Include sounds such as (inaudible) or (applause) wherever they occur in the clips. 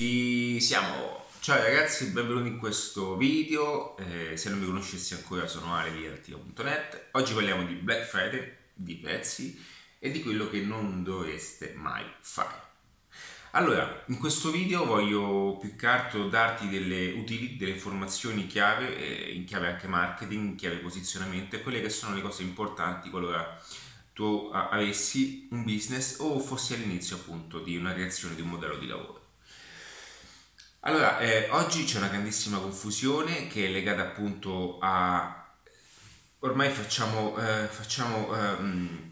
Ci siamo! Ciao ragazzi, benvenuti in questo video. Eh, se non mi conoscessi ancora sono Ale. Oggi parliamo di Black Friday, di prezzi e di quello che non dovreste mai fare. Allora, in questo video voglio più che altro darti delle utili, delle informazioni chiave, eh, in chiave anche marketing, in chiave posizionamento e quelle che sono le cose importanti qualora tu avessi un business o fossi all'inizio appunto di una creazione di un modello di lavoro. Allora, eh, oggi c'è una grandissima confusione che è legata appunto a... Ormai facciamo... Eh, facciamo ehm,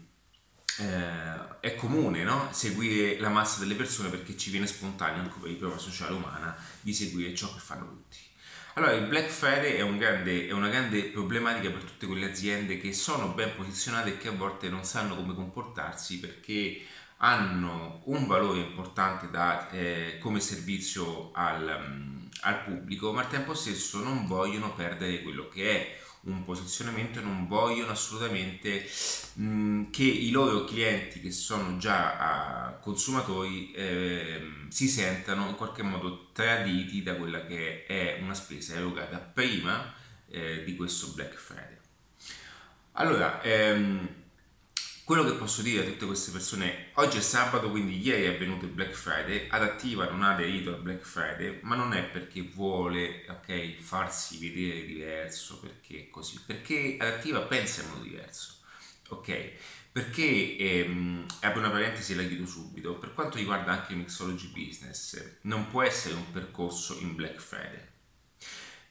eh, è comune no? seguire la massa delle persone perché ci viene spontaneo anche per la prova sociale umana di seguire ciò che fanno tutti. Allora, il Black Friday è, un grande, è, una grande problematica per tutte quelle aziende che sono ben posizionate e che a volte non sanno come comportarsi perché hanno un valore importante da, eh, come servizio al, mm, al, pubblico, ma al tempo stesso non vogliono perdere quello che è un posizionamento e non vogliono assolutamente mh, mm, che i loro clienti che sono già uh, consumatori eh, si sentano in qualche modo traditi da quella che è una spesa erogata prima eh, di questo Black Friday. Allora, ehm, quello che posso dire a tutte queste persone, oggi è sabato, quindi ieri è avvenuto il Black Friday, Adattiva non ha aderito al Black Friday, ma non è perché vuole okay, farsi vedere diverso, perché così, perché Adattiva pensa in modo diverso, ok? Perché, ehm, apro una parentesi e la chiudo subito, per quanto riguarda anche il Mixology Business, non può essere un percorso in Black Friday.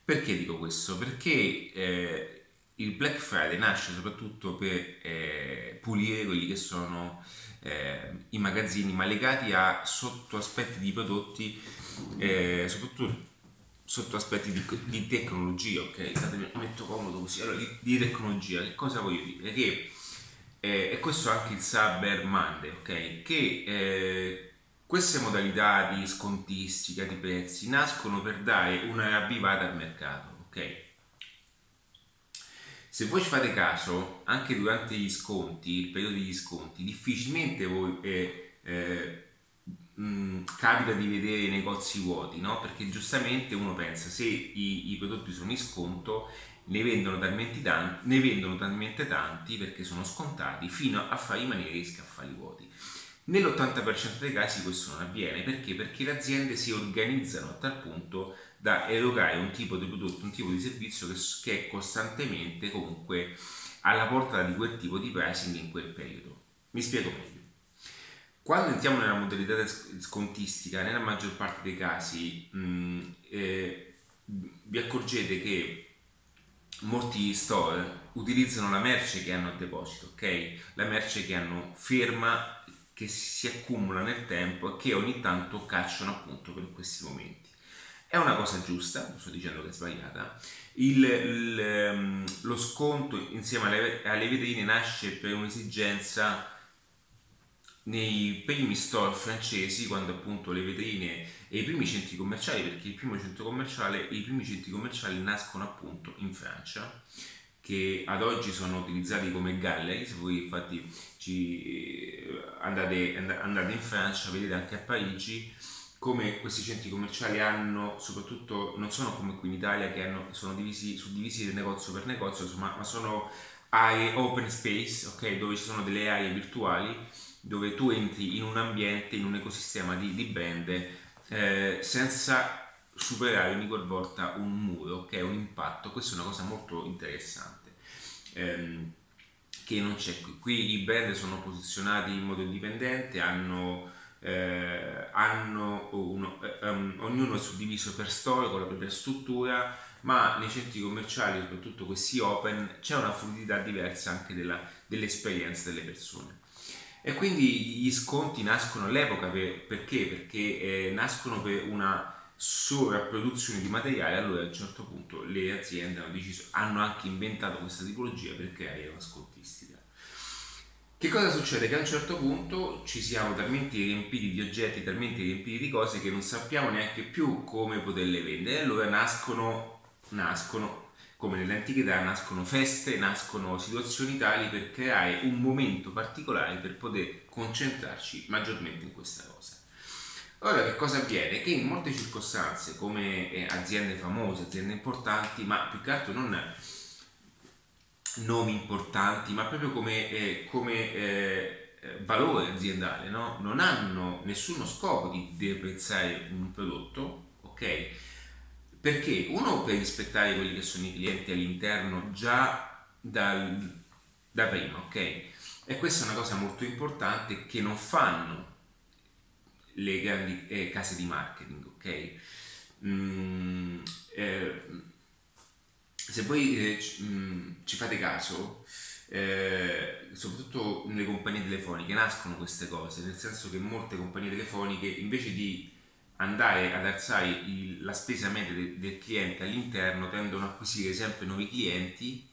Perché dico questo? Perché eh, il Black Friday nasce soprattutto per eh, pulire quelli che sono eh, i magazzini, ma legati a sottoaspetti di prodotti, eh, soprattutto sotto aspetti di, di tecnologia, ok? Datemi, metto comodo così. Allora, di, di, tecnologia, che cosa voglio dire? Che, eh, e questo anche il Cyber Monday, ok? Che eh, queste modalità di scontistica, di prezzi, nascono per dare una ravvivata al mercato, ok? Se voi ci fate caso, anche durante gli sconti, il periodo degli sconti, difficilmente voi, eh, eh, mh, mm, capita di vedere i negozi vuoti, no? Perché giustamente uno pensa se i, i prodotti sono in sconto ne vendono, talmente tanti, ne vendono talmente tanti perché sono scontati fino a far rimanere gli scaffali vuoti. Nell'80% dei casi questo non avviene perché? Perché le aziende si organizzano a tal punto da erogare un tipo di prodotto, un tipo di servizio che, che è costantemente comunque alla portata di quel tipo di pricing in quel periodo. Mi spiego meglio. Quando entriamo nella modalità scontistica, nella maggior parte dei casi, mh, eh, vi accorgete che molti store utilizzano la merce che hanno a deposito, ok? La merce che hanno ferma, che si accumula nel tempo e che ogni tanto cacciano appunto per questi momenti. È una cosa giusta, non sto dicendo che è sbagliata. Il, il, ehm, lo sconto insieme alle, alle vetrine nasce per un'esigenza nei primi store francesi, quando appunto le vetrine e i primi centri commerciali, perché il primo centro commerciale, i primi centri commerciali nascono appunto in Francia, che ad oggi sono utilizzati come gallery, se voi infatti ci andate, andate in Francia, vedete anche a Parigi, come questi centri commerciali hanno, soprattutto non sono come qui in Italia che hanno, sono divisi, suddivisi negozio per negozio, insomma, ma sono aree open space, ok, dove ci sono delle aree virtuali dove tu entri in un ambiente, in un ecosistema di, di brand eh, senza superare ogni volta un muro, ok, un impatto. Questa è una cosa molto interessante. Ehm, che non c'è qui. Qui i brand sono posizionati in modo indipendente, hanno eh, hanno uno, eh, um, ognuno è suddiviso per store con la propria struttura, ma nei centri commerciali, soprattutto questi open, c'è una fluidità diversa anche della, dell'esperienza delle persone. E quindi gli sconti nascono all'epoca per, perché? Perché eh, nascono per una sovrapproduzione di materiale, allora a un certo punto le aziende hanno deciso, hanno anche inventato questa tipologia per creare una scontistica. Che cosa succede? Che a un certo punto ci siamo talmente riempiti di oggetti, talmente riempiti di cose che non sappiamo neanche più come poterle vendere. Allora nascono, nascono, come nell'antichità, nascono feste, nascono situazioni tali per creare un momento particolare per poter concentrarci maggiormente in questa cosa. Allora che cosa avviene? Che in molte circostanze, come eh, aziende famose, aziende importanti, ma più che altro non nomi importanti, ma proprio come, eh, come eh, valore aziendale, no? non hanno nessuno scopo di deprezzare un prodotto, ok? Perché uno per rispettare quelli che sono i clienti all'interno già dal, da prima, ok? E questa è una cosa molto importante che non fanno le grandi eh, case di marketing, ok? Mm, eh, se voi eh, ci, mm, ci fate caso, eh, soprattutto nelle compagnie telefoniche nascono queste cose, nel senso che molte compagnie telefoniche invece di andare ad alzare il, la spesa media de, del cliente all'interno tendono a acquisire sempre nuovi clienti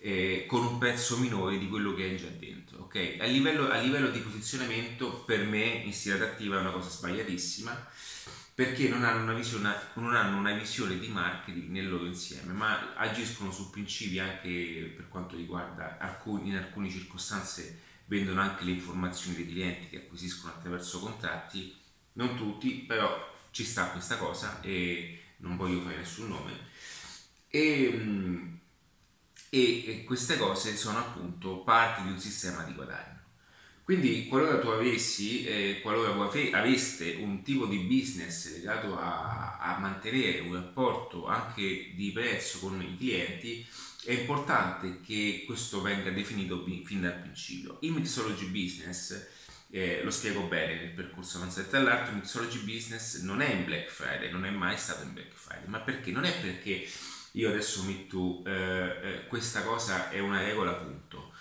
eh, con un prezzo minore di quello che è già dentro. Okay? A, livello, a livello di posizionamento per me in stile attiva è una cosa sbagliatissima perché non hanno, una visione, non hanno una visione di marketing nel loro insieme, ma agiscono su principi anche per quanto riguarda alcuni, in alcune circostanze vendono anche le informazioni dei clienti che acquisiscono attraverso contratti, non tutti, però ci sta questa cosa e non voglio fare nessun nome. E, mm, e, queste cose sono appunto parte di un sistema di guadagno. Quindi qualora tu avessi, eh, qualora voi aveste un tipo di business legato a, a, mantenere un rapporto anche di prezzo con i clienti, è importante che questo venga definito fin dal principio. Il mixology business, eh, lo spiego bene nel percorso avanzato dall'altro, il mixology business non è in Black Friday, non è mai stato in Black Friday, ma perché? Non è perché io adesso metto eh, eh questa cosa è una regola punto.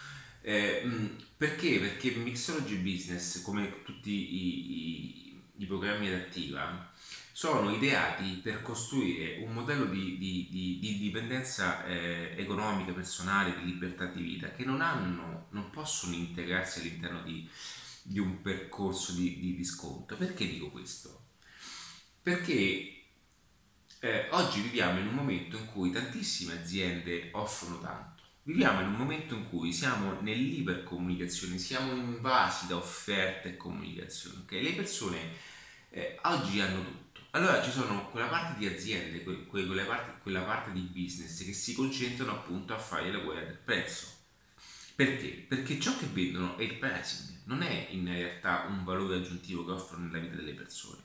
Eh, perché? Perché Mixology Business, come tutti i, i, i programmi adattiva, sono ideati per costruire un modello di, di, di, di dipendenza eh, economica, personale, di libertà di vita che non hanno, non possono integrarsi all'interno di, un percorso di, di sconto. Perché dico questo? Perché eh, oggi viviamo in un momento in cui tantissime aziende offrono tanto Viviamo in un momento in cui siamo nell'ipercomunicazione, siamo invasi da offerte e comunicazione, ok? Le persone eh, oggi hanno tutto. Allora ci sono quella parte di aziende, que- quella, parte, quella parte di business che si concentrano appunto a fare la guerra del prezzo. Perché? Perché ciò che vedono è il pricing, non è in realtà un valore aggiuntivo che offrono nella vita delle persone.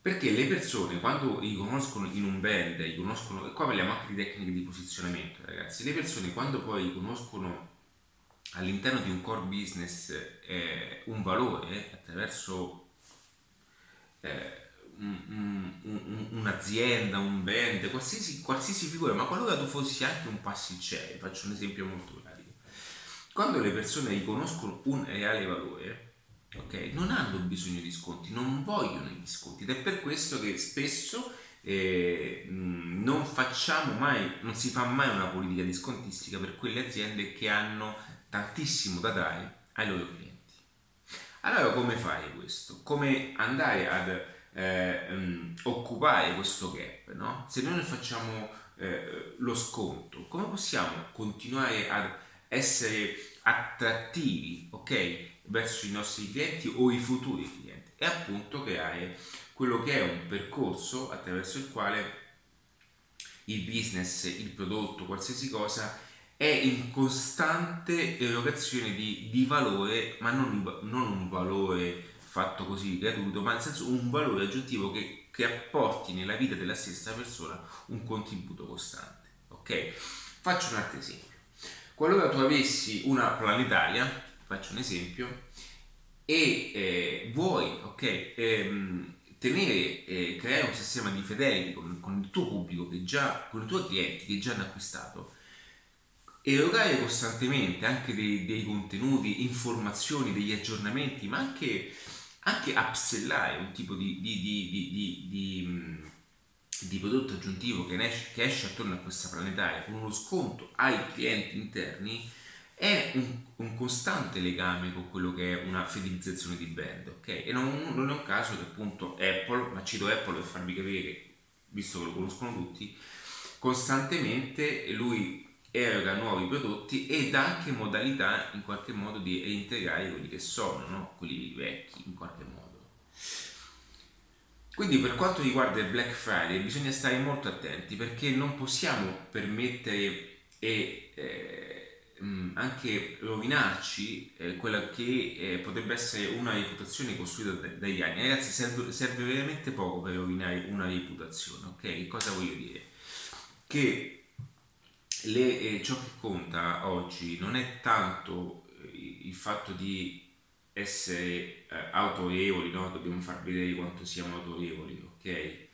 Perché le persone quando riconoscono in un brand, riconoscono, e qua parliamo anche di tecniche di posizionamento ragazzi, le persone quando poi riconoscono all'interno di un core business eh, un valore attraverso eh, un, un, un'azienda, un brand, qualsiasi, qualsiasi, figura, ma qualora tu fossi anche un pasticcere, faccio un esempio molto pratico, quando le persone riconoscono un reale valore, ok? Non hanno bisogno di sconti, non vogliono gli sconti ed è per questo che spesso eh, non facciamo mai, non si fa mai una politica di scontistica per quelle aziende che hanno tantissimo da dare ai loro clienti. Allora come fai questo? Come andare ad eh, occupare questo gap? No? Se noi non facciamo eh, lo sconto, come possiamo continuare ad essere attrattivi, ok? Verso i nostri clienti o i futuri clienti e appunto creare quello che è un percorso attraverso il quale il business, il prodotto, qualsiasi cosa è in costante erogazione di, di valore, ma non, non, un valore fatto così gratuito, ma nel senso un valore aggiuntivo che, che apporti nella vita della stessa persona un contributo costante. Ok? Faccio un altro esempio. Qualora tu avessi una planetaria faccio un esempio, e eh, vuoi ok, ehm, tenere, eh, creare un sistema di fidelity con, con, il tuo pubblico, che già, con i tuoi clienti che già hanno acquistato, erogare costantemente anche dei, dei contenuti, informazioni, degli aggiornamenti, ma anche, anche upsellare un tipo di, di, di, di di prodotto aggiuntivo che esce, che esce attorno a questa planetaria con uno sconto ai clienti interni è un, un, costante legame con quello che è una fidelizzazione di brand, ok? E non, non, è un caso che appunto Apple, ma cito Apple per farvi capire che, visto che lo conoscono tutti, costantemente lui eroga nuovi prodotti ed anche modalità in qualche modo di reintegrare quelli che sono, no? quelli vecchi in qualche modo. Quindi per quanto riguarda il Black Friday bisogna stare molto attenti perché non possiamo permettere e eh, anche rovinarci eh, quella che eh, potrebbe essere una reputazione costruita d- dagli anni. Ragazzi, serve, serve, veramente poco per rovinare una reputazione, ok? Cosa voglio dire? Che le, eh, ciò che conta oggi non è tanto eh, il fatto di essere eh, autorevoli, no? dobbiamo far vedere quanto siamo autorevoli, ok?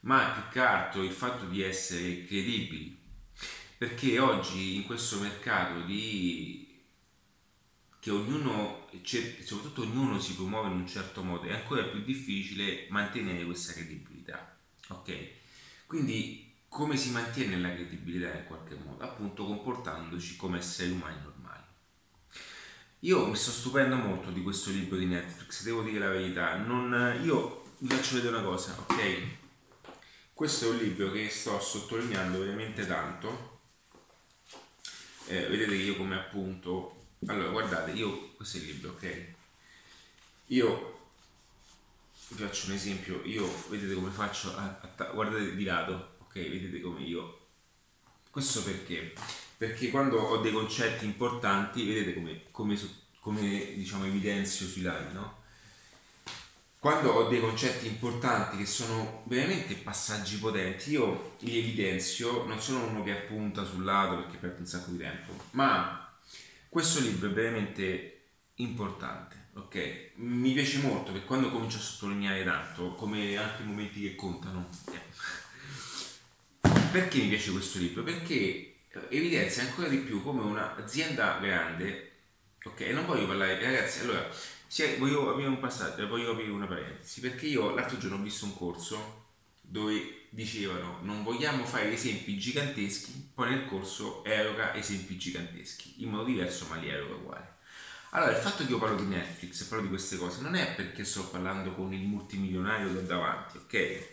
Ma più che altro il fatto di essere credibili, perché oggi in questo mercato di che ognuno, soprattutto ognuno si promuove in un certo modo, è ancora più difficile mantenere questa credibilità, ok? Quindi come si mantiene la credibilità in qualche modo? Appunto comportandoci come esseri umani normali io mi sto stupendo molto di questo libro di Netflix, devo dire la verità. Non, io vi faccio vedere una cosa, ok? Questo è un libro che sto sottolineando veramente tanto. Eh, vedete io come appunto. Allora, guardate, io questo è il libro, ok? Io vi faccio un esempio, io vedete come faccio a, a, guardate di lato, ok? Vedete come io. Questo perché? perché quando ho dei concetti importanti, vedete come, come, come diciamo, evidenzio sui lati, no? Quando ho dei concetti importanti che sono veramente passaggi potenti, io li evidenzio, non sono uno che appunta sul lato perché perde un sacco di tempo, ma questo libro è veramente importante, ok? Mi piace molto perché quando comincio a sottolineare tanto, come anche i momenti che contano, perché mi piace questo libro? Perché evidenzia ancora di più come un'azienda grande, ok, non voglio parlare, ragazzi, allora, voglio aprire un passaggio, voglio aprire una parentesi, perché io l'altro giorno ho visto un corso dove dicevano non vogliamo fare esempi giganteschi, poi nel corso eroga esempi giganteschi, in modo diverso ma li eroga uguali. Allora, il fatto che io parlo di Netflix e parlo di queste cose non è perché sto parlando con il multimilionario da davanti, ok?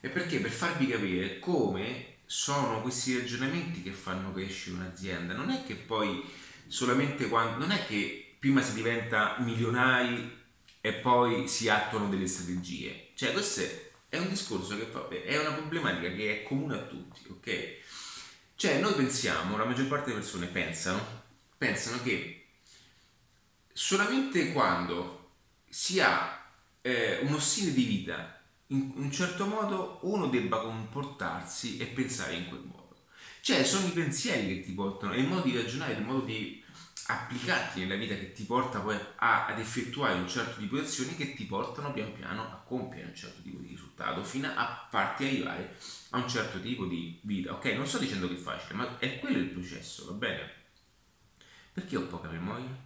È perché per farvi capire come sono questi ragionamenti che fanno crescere un'azienda. Non è che poi solamente quando. Non è che prima si diventa milionari e poi si attuano delle strategie. Cioè, questo è un discorso che fa, è una problematica che è comune a tutti, ok? Cioè, noi pensiamo, la maggior parte delle persone pensano, pensano che solamente quando si ha eh, uno stile di vita in un certo modo uno debba comportarsi e pensare in quel modo. Cioè sono i pensieri che ti portano, è il modo di ragionare, il modo di applicarti nella vita che ti porta poi a, ad effettuare un certo tipo di azioni che ti portano pian piano a compiere un certo tipo di risultato fino a farti arrivare a un certo tipo di vita. Ok, non sto dicendo che è facile, ma è quello il processo, va bene? Perché ho poca memoria?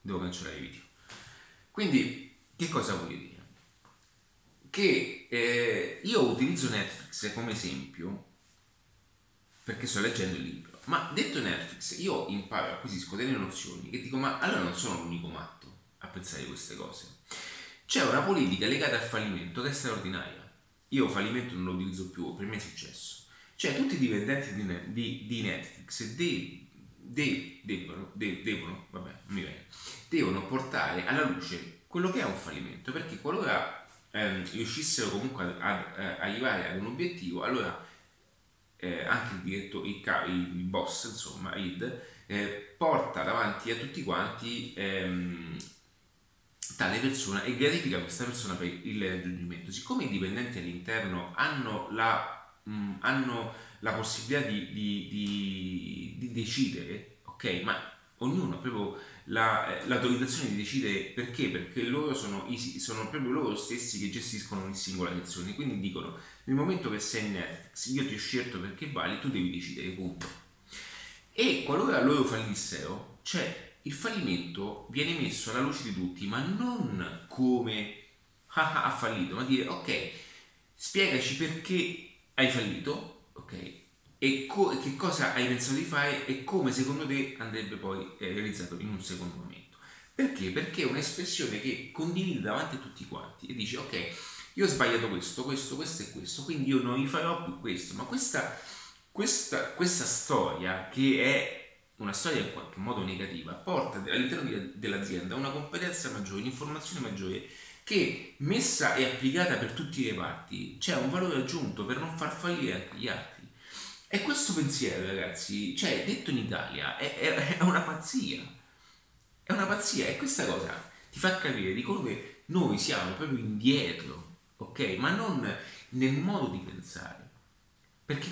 Devo cancellare i video. Quindi, che cosa voglio dire? che eh, io utilizzo Netflix come esempio perché sto leggendo il libro, ma detto Netflix io imparo, acquisisco delle nozioni che dico ma allora non sono l'unico matto a pensare queste cose. C'è una politica legata al fallimento che è straordinaria. Io fallimento non lo utilizzo più, per me è successo. Cioè tutti i dipendenti di, di, di Netflix de, de, debbono, devono, vabbè, viene, devono portare alla luce quello che è un fallimento, perché qualora ehm, riuscissero comunque ad, ad, ad, eh, arrivare ad un obiettivo, allora eh, anche il diretto, il, il, boss, insomma, Id, eh, porta davanti a tutti quanti ehm, tale persona e gratifica questa persona per il raggiungimento. Siccome i dipendenti all'interno hanno la, mh, hanno la possibilità di, di, di, di decidere, ok, ma ognuno ha proprio la, eh, l'autorizzazione di decidere perché, perché loro sono, sono, proprio loro stessi che gestiscono ogni singola azione, quindi dicono nel momento che sei in Netflix io ti ho scelto perché vali, tu devi decidere, punto. E qualora loro fallissero, cioè il fallimento viene messo alla luce di tutti, ma non come (laughs) ha fallito, ma dire ok, spiegaci perché hai fallito, ok, e co- che cosa hai pensato di fare e come secondo te andrebbe poi eh, realizzato in un secondo momento. Perché? Perché è un'espressione che condivide davanti a tutti quanti e dice ok, io ho sbagliato questo, questo, questo e questo, quindi io non farò più questo, ma questa, questa, questa storia che è una storia in qualche modo negativa porta all'interno dell'azienda una competenza maggiore, un'informazione maggiore che messa e applicata per tutti i reparti c'è un valore aggiunto per non far fallire anche gli altri. E questo pensiero, ragazzi, cioè, detto in Italia, è, è, è una pazzia. È una pazzia e questa cosa ti fa capire di come noi siamo proprio indietro, ok? Ma non nel modo di pensare. Perché,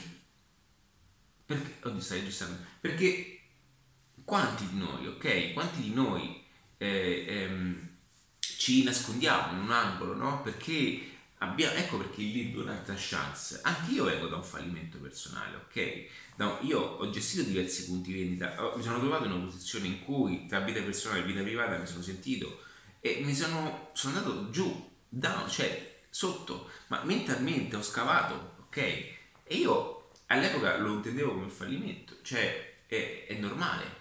perché, oddio, stai registrando, perché quanti di noi, ok? Quanti di noi eh, ehm, ci nascondiamo in un angolo, no? Perché abbiamo, ecco perché il libro è un'altra chance. Anche io vengo da un fallimento personale, ok? No, io ho gestito diversi punti vendita, mi sono trovato in una posizione in cui tra vita personale e vita privata mi sono sentito e mi sono, sono andato giù, down, cioè sotto, ma mentalmente ho scavato, ok? E io all'epoca lo intendevo come fallimento, cioè è, è normale.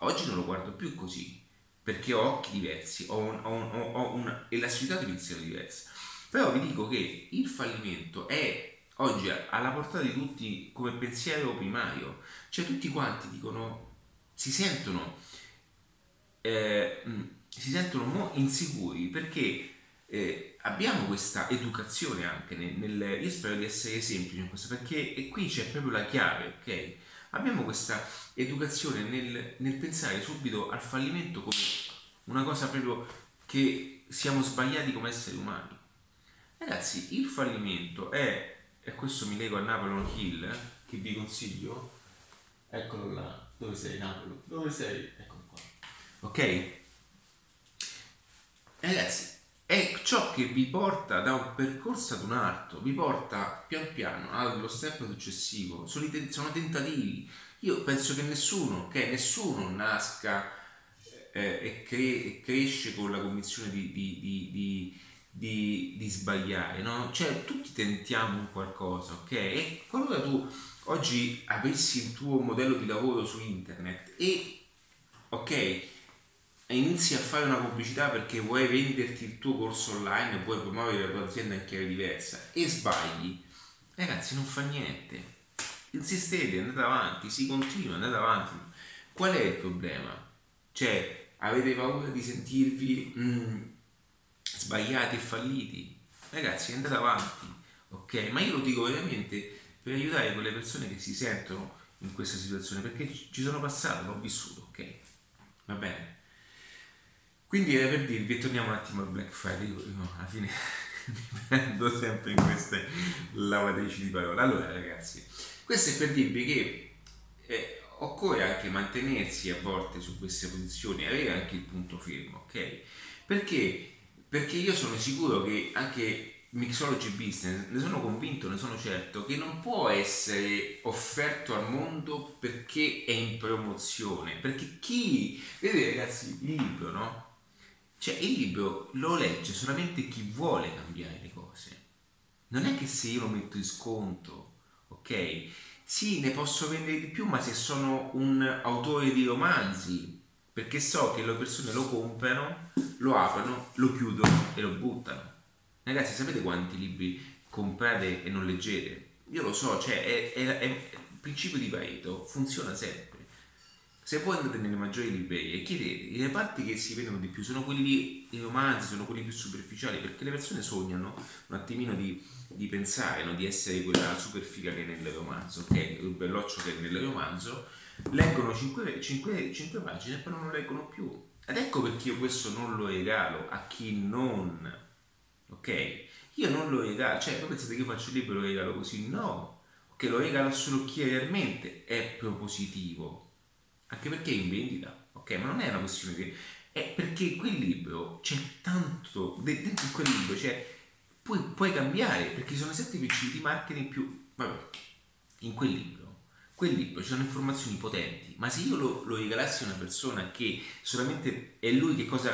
Oggi non lo guardo più così, perché ho occhi diversi, ho, un, ho, un, ho una elasticità di pensiero diversa. Però vi dico che il fallimento è oggi alla portata di tutti come pensiero primario, cioè tutti quanti dicono, si sentono, eh, si sentono insicuri perché eh, abbiamo questa educazione anche nel, nel, io spero di essere semplice in questo perché e qui c'è proprio la chiave ok? Abbiamo questa educazione nel, nel pensare subito al fallimento come una cosa proprio che siamo sbagliati come esseri umani ragazzi il fallimento è e questo mi lego a Napoleon Hill che vi consiglio. Eccolo là. Dove sei Napoli dove sei? Eccolo qua. Ok? Ragazzi è ciò che vi porta da un percorso ad un altro, vi porta pian piano allo step successivo, sono, sono tentativi. Io penso che nessuno, che nessuno nasca eh, e, cre- cresce con la convinzione di, di, di, di, di sbagliare, no? Cioè tutti tentiamo qualcosa, ok? E qualora tu oggi avessi il tuo modello di lavoro su internet e, ok, inizi a fare una pubblicità perché vuoi venderti il tuo corso online e vuoi promuovere la tua azienda in chiave diversa e sbagli, ragazzi non fa niente. Insistete, andate avanti, si continua, andate avanti. Qual è il problema? Cioè, avete paura di sentirvi mm, sbagliati e falliti? Ragazzi, andate avanti, ok? Ma io lo dico veramente per aiutare quelle persone che si sentono in questa situazione, perché ci sono passato, l'ho vissuto, ok? Va bene? Quindi è per dirvi, torniamo un attimo al Black Friday, io, io alla fine (laughs) mi prendo sempre in queste lavatrici di parole. Allora ragazzi, questo è per dirvi che eh, occorre anche mantenersi a volte su queste posizioni, avere anche il punto fermo, ok? Perché? Perché io sono sicuro che anche Mixology Business, ne sono convinto, ne sono certo, che non può essere offerto al mondo perché è in promozione. Perché chi, vedete ragazzi, il libro, no? Cioè il libro lo legge solamente chi vuole cambiare le cose. Non è che se io lo metto in sconto, ok? Sì, ne posso vendere di più, ma se sono un autore di romanzi, perché so che le persone lo comprano, lo aprono, lo chiudono e lo buttano. Ragazzi, sapete quanti libri comprate e non leggete? Io lo so, cioè è, è, è il principio di Pareto, funziona sempre se voi andate nelle maggiori librerie e chiedete, i reparti che si vedono di più sono quelli i romanzi, sono quelli più superficiali, perché le persone sognano un attimino di, di pensare, no? di essere quella super figa che è nel romanzo, ok? Il belloccio che è nel romanzo, leggono 5, 5, 5 pagine e poi non lo leggono più. Ed ecco perché io questo non lo regalo a chi non, ok? Io non lo regalo, cioè voi pensate che io faccio il libro e lo regalo così? No, ok, lo regalo solo chi realmente è propositivo anche perché è in vendita, ok? Ma non è una questione che... è perché quel libro c'è tanto, dentro quel libro c'è... Puoi, puoi cambiare, perché sono sette principi di marketing più... Vabbè, in quel libro quel libro ci sono informazioni potenti, ma se io lo, lo, regalassi a una persona che solamente è lui che cosa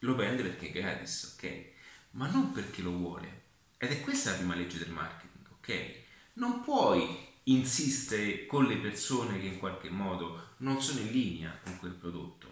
lo prende perché è gratis, ok? Ma non perché lo vuole. Ed è questa la prima legge del marketing, ok? Non puoi insistere con le persone che in qualche modo non sono in linea con quel prodotto.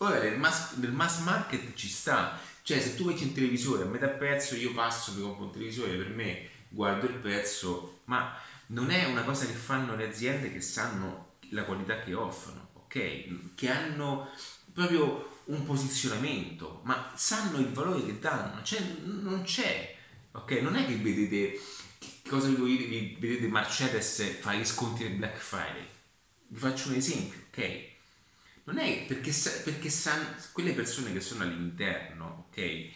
Ora nel mass, nel mass market ci sta, cioè se tu metti un televisore a metà prezzo io passo, mi compro un televisore per me, guardo il prezzo, ma non è una cosa che fanno le aziende che sanno la qualità che offrono, ok? Che hanno proprio un posizionamento, ma sanno il valore che danno, cioè non c'è, ok? Non è che vedete, cosa vi dire, vedete Mercedes fare gli sconti del Black Friday, vi faccio un esempio, ok? Non è perché, perché sanno, quelle persone che sono all'interno, ok?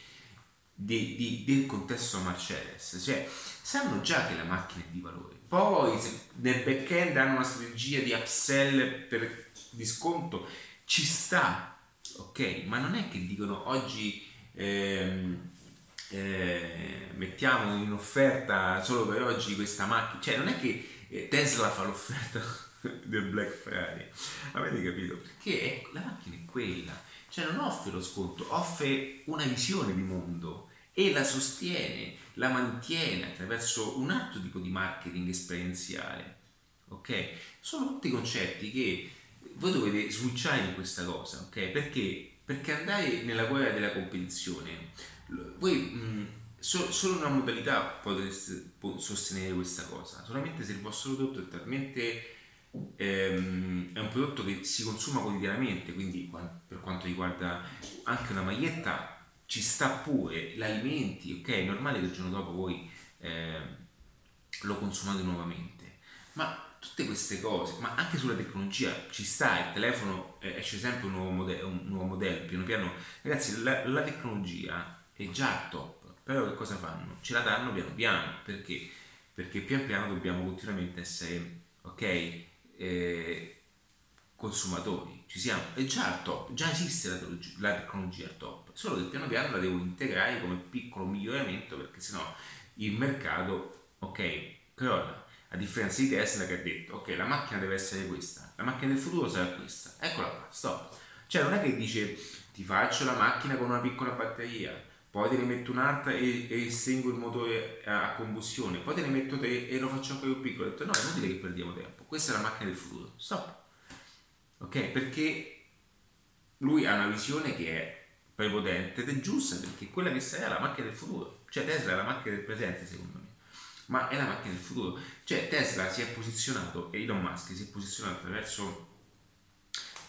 Di, di, del contesto Mercedes, cioè sanno già che la macchina è di valore. Poi nel back-end hanno una strategia di upsell per di sconto, ci sta, ok? Ma non è che dicono oggi ehm, eh, mettiamo in offerta solo per oggi questa macchina, cioè non è che eh, Tesla fa l'offerta (laughs) del Black Friday, avete capito? Perché è, la macchina è quella, cioè non offre lo sconto, offre una visione di mondo e la sostiene, la mantiene attraverso un altro tipo di marketing esperienziale. Ok? Sono tutti concetti che voi dovete switchare in questa cosa, ok? Perché? Perché andare nella guerra della competizione, voi mh, so, solo una modalità potreste sostenere questa cosa, solamente se il vostro prodotto è talmente ehm, è un prodotto che si consuma quotidianamente, quindi per quanto riguarda anche una maglietta ci sta pure, l'alimenti, ok? È normale che il giorno dopo voi eh, lo consumate nuovamente, ma tutte queste cose, ma anche sulla tecnologia ci sta, il telefono eh, esce sempre un nuovo, modello, un nuovo modello, piano piano, ragazzi la, la tecnologia è già top, però che cosa fanno? Ce la danno piano piano, perché? Perché pian piano dobbiamo continuamente essere, ok, eh, consumatori, ci siamo, è già al top, già esiste la, la tecnologia al top, solo che piano piano la devo integrare come piccolo miglioramento perché sennò il mercato, ok, crolla. A differenza di Tesla che ha detto, ok, la macchina deve essere questa, la macchina del futuro sarà questa, eccola qua, stop. Cioè non è che dice ti faccio la macchina con una piccola batteria, poi te ne metto un'altra e, e estengo il motore a combustione, poi te ne metto te e lo faccio ancora più piccolo. Ho detto no, è inutile che perdiamo tempo, questa è la macchina del futuro, stop. Ok? Perché lui ha una visione che è prepotente ed è giusta perché quella che sarà è la macchina del futuro. Cioè Tesla è la macchina del presente secondo me, ma è la macchina del futuro. Cioè Tesla si è posizionato e Elon Musk si è posizionato attraverso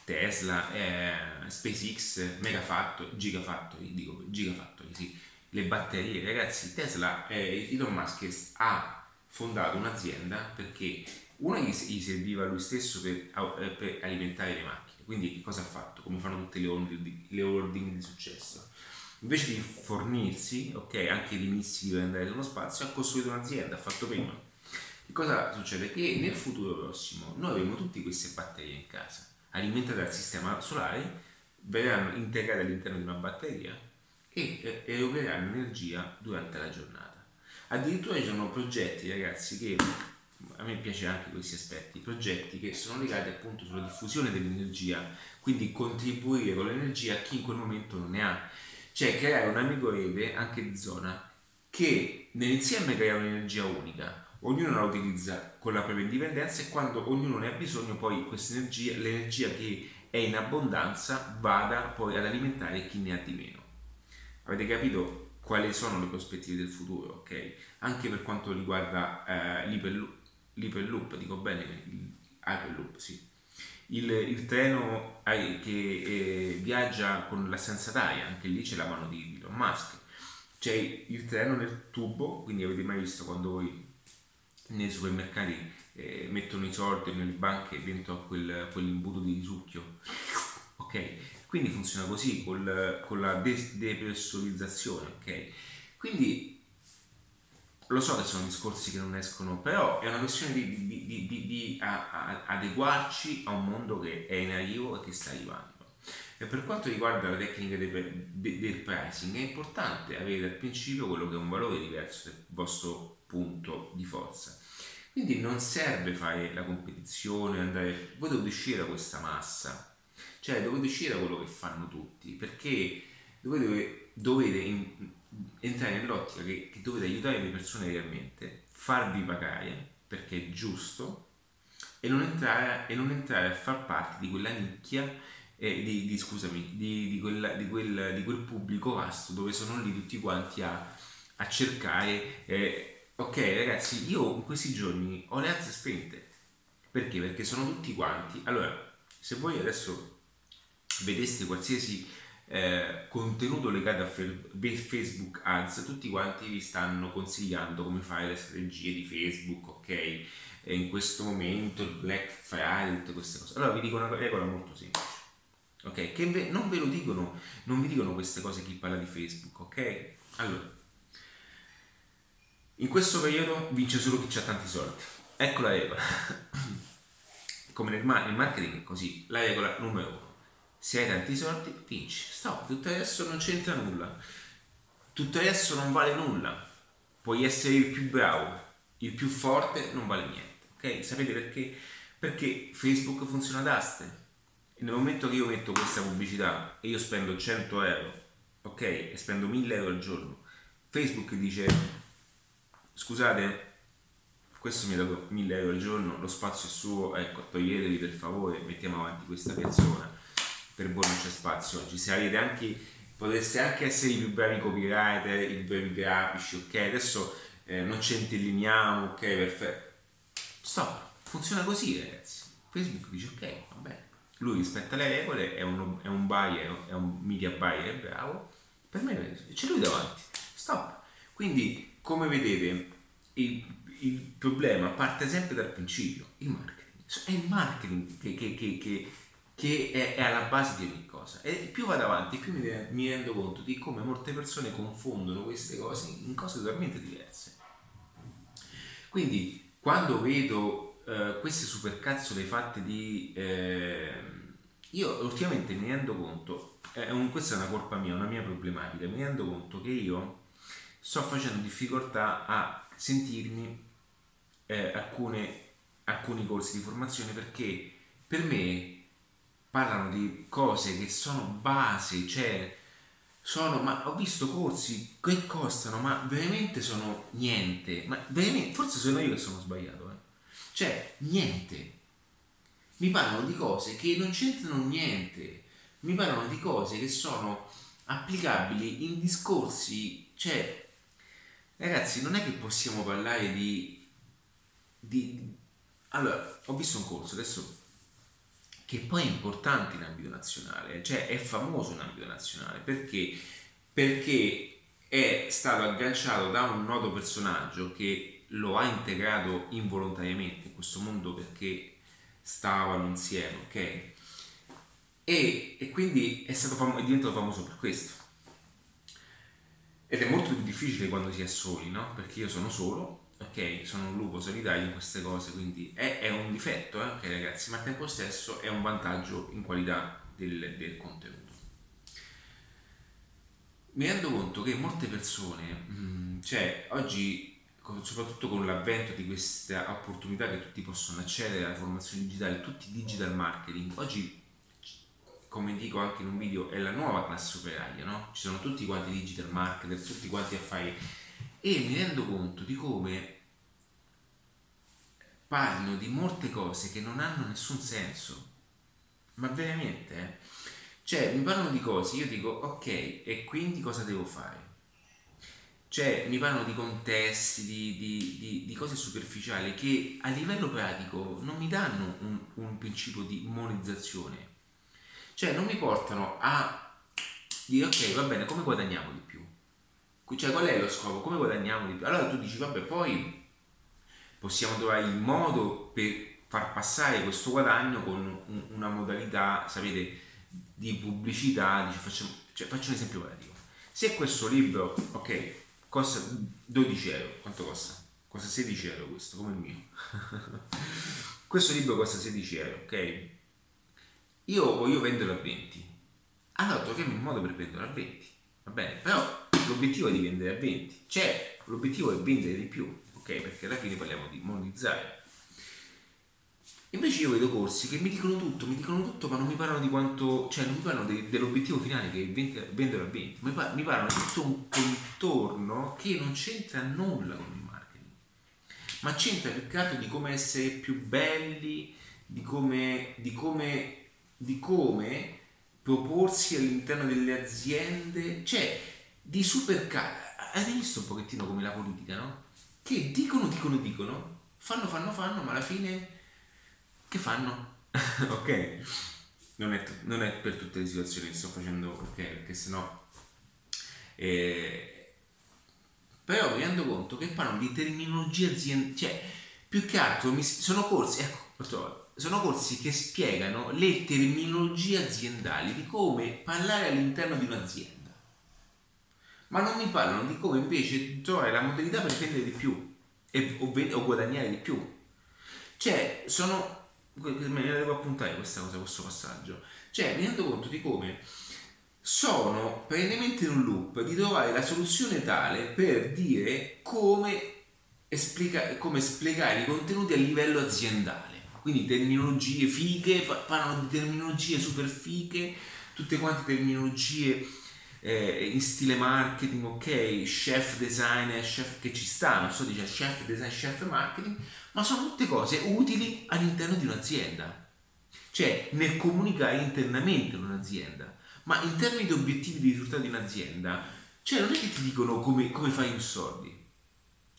Tesla, eh, SpaceX, Megafactory, Gigafactory, dico Gigafactory, sì, le batterie. Ragazzi, Tesla, eh, Elon Musk ha fondato un'azienda perché una gli, serviva lui stesso per, eh, per alimentare le macchine quindi cosa ha fatto? Come fanno tutte le holding, le holding di successo? Invece di fornirsi, ok, anche di missili per andare nello spazio, ha costruito un'azienda, ha fatto prima. Che cosa succede? Che nel futuro prossimo noi avremo tutte queste batterie in casa, alimentate dal sistema solare, verranno integrate all'interno di una batteria e erogeranno energia durante la giornata. Addirittura ci sono progetti, ragazzi, che a me piace anche questi aspetti, progetti che sono legati appunto sulla diffusione dell'energia, quindi contribuire con l'energia a chi in quel momento non ne ha, cioè creare un amico rete anche di zona che nell'insieme crea un'energia unica, ognuno la utilizza con la propria indipendenza e quando ognuno ne ha bisogno poi l'energia che è in abbondanza vada poi ad alimentare chi ne ha di meno. Avete capito quali sono le prospettive del futuro, ok? Anche per quanto riguarda eh, l'iperloop l'Hyperloop, dico bene, Hyperloop, sì. Il, il treno che eh, viaggia con la senza d'aria, anche lì c'è la mano di Elon Musk. C'è il treno nel tubo, quindi avete mai visto quando voi nei supermercati eh, mettono i soldi nelle banche dentro quel, quell'imbuto di risucchio? Ok, quindi funziona così col, con la depressurizzazione, ok? Quindi lo so che sono discorsi che non escono, però è una questione di, di, di, di a, a, adeguarci a un mondo che è in arrivo e che sta arrivando. E per quanto riguarda la tecnica del, del pricing, è importante avere dal principio quello che è un valore diverso del vostro punto di forza. Quindi non serve fare la competizione, andare, voi dovete uscire da questa massa, cioè dovete uscire da quello che fanno tutti, perché dovete, dovete in, entrare nell'ottica che, che dovete aiutare le persone realmente, farvi pagare perché è giusto e non entrare, e non entrare a far parte di quella nicchia eh, di, di, scusami, di, di, quella, di, quel, di quel pubblico vasto dove sono lì tutti quanti a, a cercare eh, ok ragazzi io in questi giorni ho le alze spente perché? perché sono tutti quanti allora se voi adesso vedeste qualsiasi eh, contenuto legato a Facebook Ads, tutti quanti vi stanno consigliando come fare le strategie di Facebook, ok? E in questo momento il Black Friday, tutte queste cose. Allora vi dico una regola molto semplice, ok? Che non ve lo dicono, non vi dicono queste cose chi parla di Facebook, ok? Allora, in questo periodo vince solo chi ha tanti soldi. Ecco la regola. (coughs) Come nel, marketing è così, la regola numero uno se hai tanti soldi, vinci. Stop, tutto resto non c'entra nulla. Tutto resto non vale nulla. Puoi essere il più bravo, il più forte, non vale niente. Ok? Sapete perché? Perché Facebook funziona ad aste. E nel momento che io metto questa pubblicità e io spendo 100 euro, ok? E spendo 1000 euro al giorno, Facebook dice, scusate, questo mi ha dato 1000 euro al giorno, lo spazio è suo, ecco, toglietevi per favore, mettiamo avanti questa persona per voi non c'è spazio oggi. Se avete anche, potreste anche essere i più bravi copywriter, i più bravi grafici, ok? Adesso eh, non ci intelligniamo, ok? Perfetto. Stop, funziona così ragazzi. Facebook dice ok, va bene. Lui rispetta le regole, è un, è un buyer, è un media buyer, bravo. Per me c'è lui davanti. Stop. Quindi, come vedete, il, il problema parte sempre dal principio, il marketing. È il marketing che, che, che, che che è, è, alla base di ogni cosa. E più vado avanti, più mi, mi, rendo conto di come molte persone confondono queste cose in cose totalmente diverse. Quindi, quando vedo eh, queste supercazzole fatte di... Eh, io ultimamente mi rendo conto, eh, un, questa è una colpa mia, una mia problematica, mi rendo conto che io sto facendo difficoltà a sentirmi eh, alcune, alcuni corsi di formazione perché per me parlano di cose che sono base, cioè sono, ma ho visto corsi che costano, ma veramente sono niente, ma veramente, forse sono io che sono sbagliato, eh. cioè niente. Mi parlano di cose che non c'entrano niente, mi parlano di cose che sono applicabili in discorsi, cioè ragazzi non è che possiamo parlare di, di allora ho visto un corso adesso che poi è importante in ambito nazionale, cioè è famoso in ambito nazionale perché, perché è stato agganciato da un noto personaggio che lo ha integrato involontariamente in questo mondo perché stavano insieme, ok? E, e quindi è, stato fam- è diventato famoso per questo. Ed è molto più difficile quando si è soli, no? Perché io sono solo ok, sono un lupo solitario in queste cose, quindi è, è un difetto, eh, ok ragazzi, ma al tempo stesso è un vantaggio in qualità del, del contenuto. Mi rendo conto che molte persone, mm, cioè oggi soprattutto con l'avvento di questa opportunità che tutti possono accedere alla formazione digitale, tutti digital marketing, oggi come dico anche in un video è la nuova classe operaia, no? Ci sono tutti quanti digital marketer, tutti quanti a fare e mi rendo conto di come parlino di molte cose che non hanno nessun senso. Ma veramente, eh? Cioè, mi parlano di cose, io dico, ok, e quindi cosa devo fare? Cioè, mi parlano di contesti, di, di, di, di cose superficiali che a livello pratico non mi danno un, un principio di monetizzazione. Cioè, non mi portano a dire, ok, va bene, come guadagniamo di più? Cioè, qual è lo scopo? Come guadagniamo di più? Allora tu dici, vabbè, poi possiamo trovare il modo per far passare questo guadagno con una modalità, sapete, di pubblicità. Dici, facciamo, cioè, faccio un esempio pratico. Se questo libro, ok, costa 12 euro, quanto costa? Costa 16 euro questo, come il mio. (laughs) questo libro costa 16 euro, ok? Io voglio venderlo a 20. Allora troviamo un modo per venderlo a 20, va bene? Però l'obiettivo è di vendere a 20, cioè l'obiettivo è vendere di più, ok? Perché alla fine parliamo di monetizzare. Invece io vedo corsi che mi dicono tutto, mi dicono tutto, ma non mi parlano di quanto, cioè non mi parlano de, dell'obiettivo finale che è vendere a 20, mi, par- mi parlano di tutto un contorno che non c'entra nulla con il marketing, ma c'entra più che altro di come essere più belli, di come, di come, di come proporsi all'interno delle aziende, cioè di supercar. Avete visto un pochettino come la politica, no? Che dicono, dicono, dicono, fanno, fanno, fanno, ma alla fine che fanno? (laughs) ok? non è, non è per tutte le situazioni che sto facendo ok, perché sennò... Eh, però mi rendo conto che parlano di terminologia aziendale, cioè più che altro mi, sono corsi, ecco, sono corsi che spiegano le terminologie aziendali di come parlare all'interno di un'azienda. Ma non mi parlano di come invece trovare la modalità per vendere di più e, o, o guadagnare di più. Cioè, sono me la devo appuntare questa cosa, questo passaggio. Cioè, mi rendo conto di come sono perennemente in un loop di trovare la soluzione tale per dire come, esplica, come spiegare i contenuti a livello aziendale. Quindi terminologie fighe, parlano di terminologie super fighe, tutte quante terminologie eh, in stile marketing, ok, chef designer, chef che ci sta, non sto dicendo chef design, chef marketing, ma sono tutte cose utili all'interno di un'azienda, cioè nel comunicare internamente in un'azienda, ma in termini di obiettivi di risultati di un'azienda, cioè non è che ti dicono come, come fai i soldi.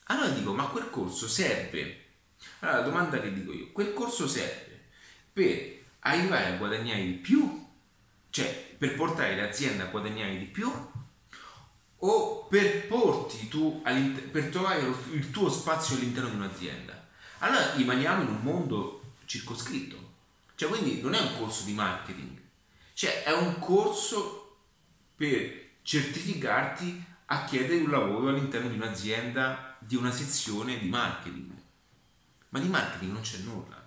Allora dico, ma quel corso serve. Allora la domanda che dico io, quel corso serve per arrivare a guadagnare di più, cioè per portare l'azienda a guadagnare di più o per porti tu per trovare il tuo spazio all'interno di un'azienda allora rimaniamo in un mondo circoscritto. Cioè, quindi non è un corso di marketing, cioè è un corso per certificarti a chiedere un lavoro all'interno di un'azienda, di una sezione di marketing. Ma di marketing non c'è nulla.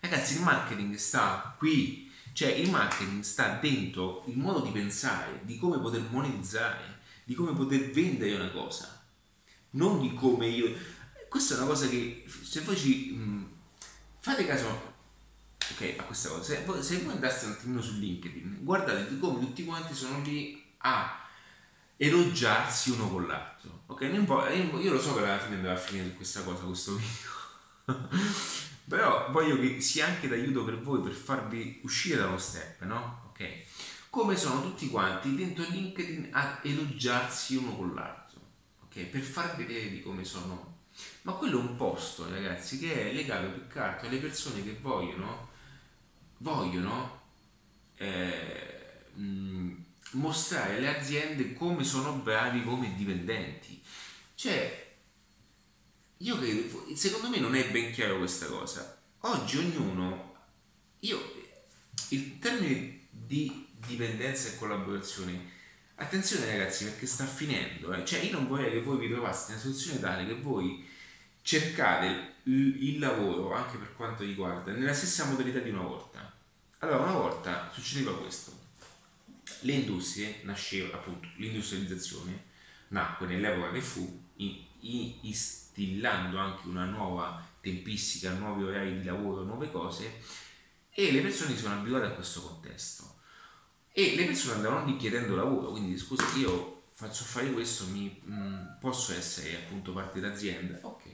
Ragazzi, il marketing sta qui, cioè il marketing sta dentro il modo di pensare, di come poter monetizzare, di come poter vendere una cosa, non di come io. Questa è una cosa che se voi ci mh, mm, fate caso ok a questa cosa se voi, se voi andaste un attimino su LinkedIn guardate come tutti quanti sono lì a elogiarsi uno con l'altro ok? Io, lo so che alla fine andava a finire questa cosa questo video però voglio che sia anche d'aiuto per voi per farvi uscire dallo step no? Ok. Come sono tutti quanti dentro LinkedIn a elogiarsi uno con l'altro ok? Per far vedere di come sono. Ma quello è un posto, ragazzi, che è legato più che altro alle persone che vogliono, vogliono eh, mostrare alle aziende come sono bravi come dipendenti. Cioè, io credo, secondo me non è ben chiaro questa cosa. Oggi ognuno, io, il termine di dipendenza e collaborazione Attenzione ragazzi perché sta finendo, eh. cioè io non vorrei che voi vi trovaste in una situazione tale che voi cercate il, lavoro, anche per quanto riguarda, nella stessa modalità di una volta. Allora una volta succedeva questo, le industrie nascevano appunto, l'industrializzazione nacque nell'epoca che fu in, in, instillando anche una nuova tempistica, nuovi orari di lavoro, nuove cose e le persone sono abituate a questo contesto e le persone andavano lì chiedendo lavoro, quindi scusa io faccio fare questo, mi, mh, mm, posso essere appunto parte d'azienda? Ok.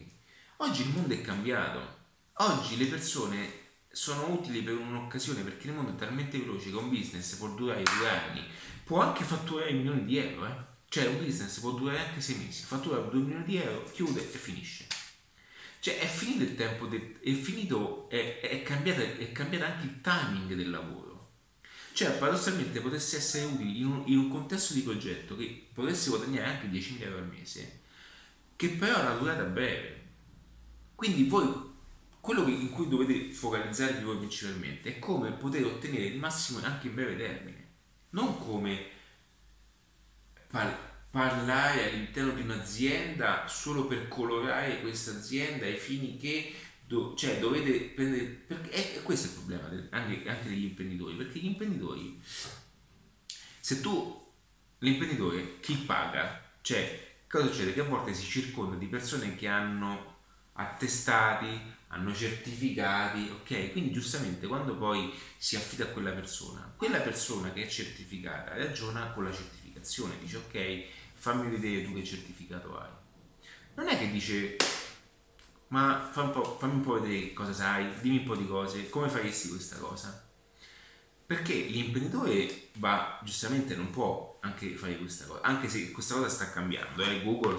Oggi il mondo è cambiato, oggi le persone sono utili per un'occasione perché il mondo è talmente veloce che un business può durare due anni, può anche fatturare milioni di euro, eh? Cioè un business può durare anche sei mesi, fattura 2 milioni di euro, chiude e finisce. Cioè è finito il tempo, de- è finito, è, è, cambiato, è cambiato anche il timing del lavoro cioè paradossalmente potesse essere utile in un, in un contesto di progetto che potesse guadagnare anche 10.000 euro al mese, che però ha una durata breve. Quindi voi quello in cui dovete focalizzarvi voi principalmente è come poter ottenere il massimo anche in breve termine, non come parlare all'interno di un'azienda solo per colorare questa azienda ai fini che Do, cioè dovete prendere perché è, questo è il problema del, anche, anche, degli imprenditori perché gli imprenditori se tu l'imprenditore chi paga? Cioè cosa succede? Che a volte si circonda di persone che hanno attestati hanno certificati ok? Quindi giustamente quando poi si affida a quella persona quella persona che è certificata ragiona con la certificazione dice ok fammi vedere tu che certificato hai non è che dice ma fa un fammi un po' vedere cosa sai, dimmi un po' di cose, come faresti questa cosa? Perché l'imprenditore va, giustamente non può anche fare questa cosa, anche se questa cosa sta cambiando, eh? Google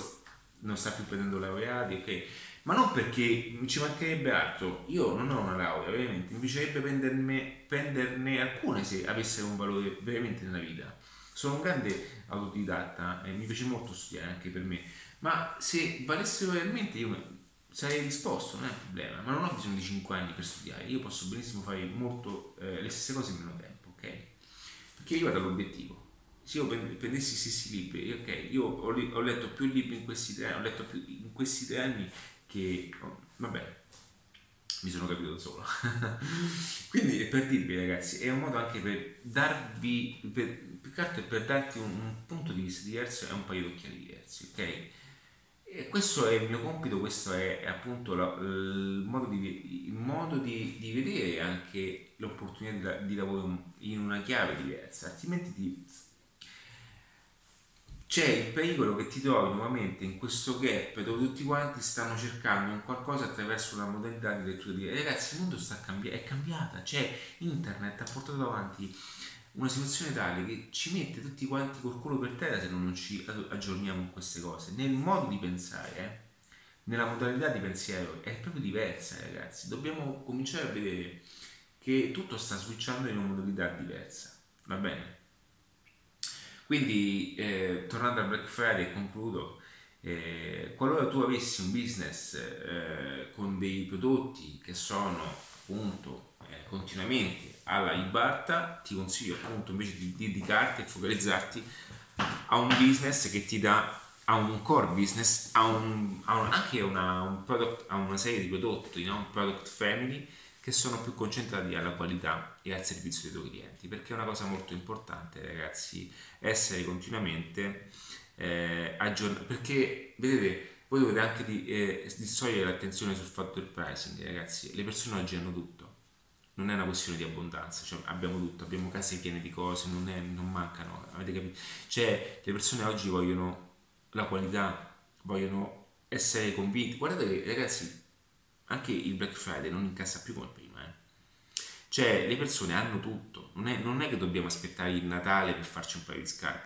non sta più prendendo laureati, ok? ma non perché ci mancherebbe altro, io non ho una laurea, ovviamente, mi piacerebbe prenderne, prenderne alcune se avessero un valore veramente nella vita. Sono un grande autodidatta e mi piace molto studiare anche per me, ma se valessero realmente io sarei disposto, non è un problema, ma non ho bisogno di 5 anni per studiare, io posso benissimo fare molto, eh, le stesse cose in meno tempo, ok? Perché io vado all'obiettivo. Se io prendessi i stessi libri, ok, io ho, ho, letto più libri in questi tre anni, ho letto più in questi tre anni che... Oh, vabbè, mi sono capito da solo. (laughs) Quindi per dirvi ragazzi, è un modo anche per darvi, per, più che altro per darti un, un punto di vista diverso e un paio di occhiali diversi, ok? E questo è il mio compito, questo è, è appunto la, il modo, di, il modo di, di, vedere anche l'opportunità di, di, lavoro in una chiave diversa, altrimenti ti, c'è il pericolo che ti trovi nuovamente in questo gap dove tutti quanti stanno cercando un qualcosa attraverso una modalità di lettura di ragazzi il mondo sta cambiando è cambiata cioè internet ha portato avanti una situazione tale che ci mette tutti quanti col culo per terra se non ci aggiorniamo in queste cose. Nel modo di pensare, eh, nella modalità di pensiero è proprio diversa, ragazzi. Dobbiamo cominciare a vedere che tutto sta switchando in una modalità diversa. Va bene? Quindi, eh, tornando al Black Friday, concludo. Eh, qualora tu avessi un business eh, con dei prodotti che sono appunto eh, continuamente alla Ibarta ti consiglio appunto invece di dedicarti e focalizzarti a un business che ti dà a un core business, a, un, a un, anche una, un product, a una serie di prodotti, no? un product family che sono più concentrati alla qualità e al servizio dei tuoi clienti, perché è una cosa molto importante ragazzi, essere continuamente eh, aggiornati, perché vedete, voi dovete anche di, eh, distogliere l'attenzione sul fatto del pricing ragazzi, le persone oggi hanno tutto, non è una questione di abbondanza, cioè abbiamo tutto, abbiamo case piene di cose, non, è, non mancano, avete capito? Cioè le persone oggi vogliono la qualità, vogliono essere convinti. Guardate che ragazzi, anche il Black Friday non incassa più come prima, eh. Cioè le persone hanno tutto, non è, non è che dobbiamo aspettare il Natale per farci un paio di scarpe,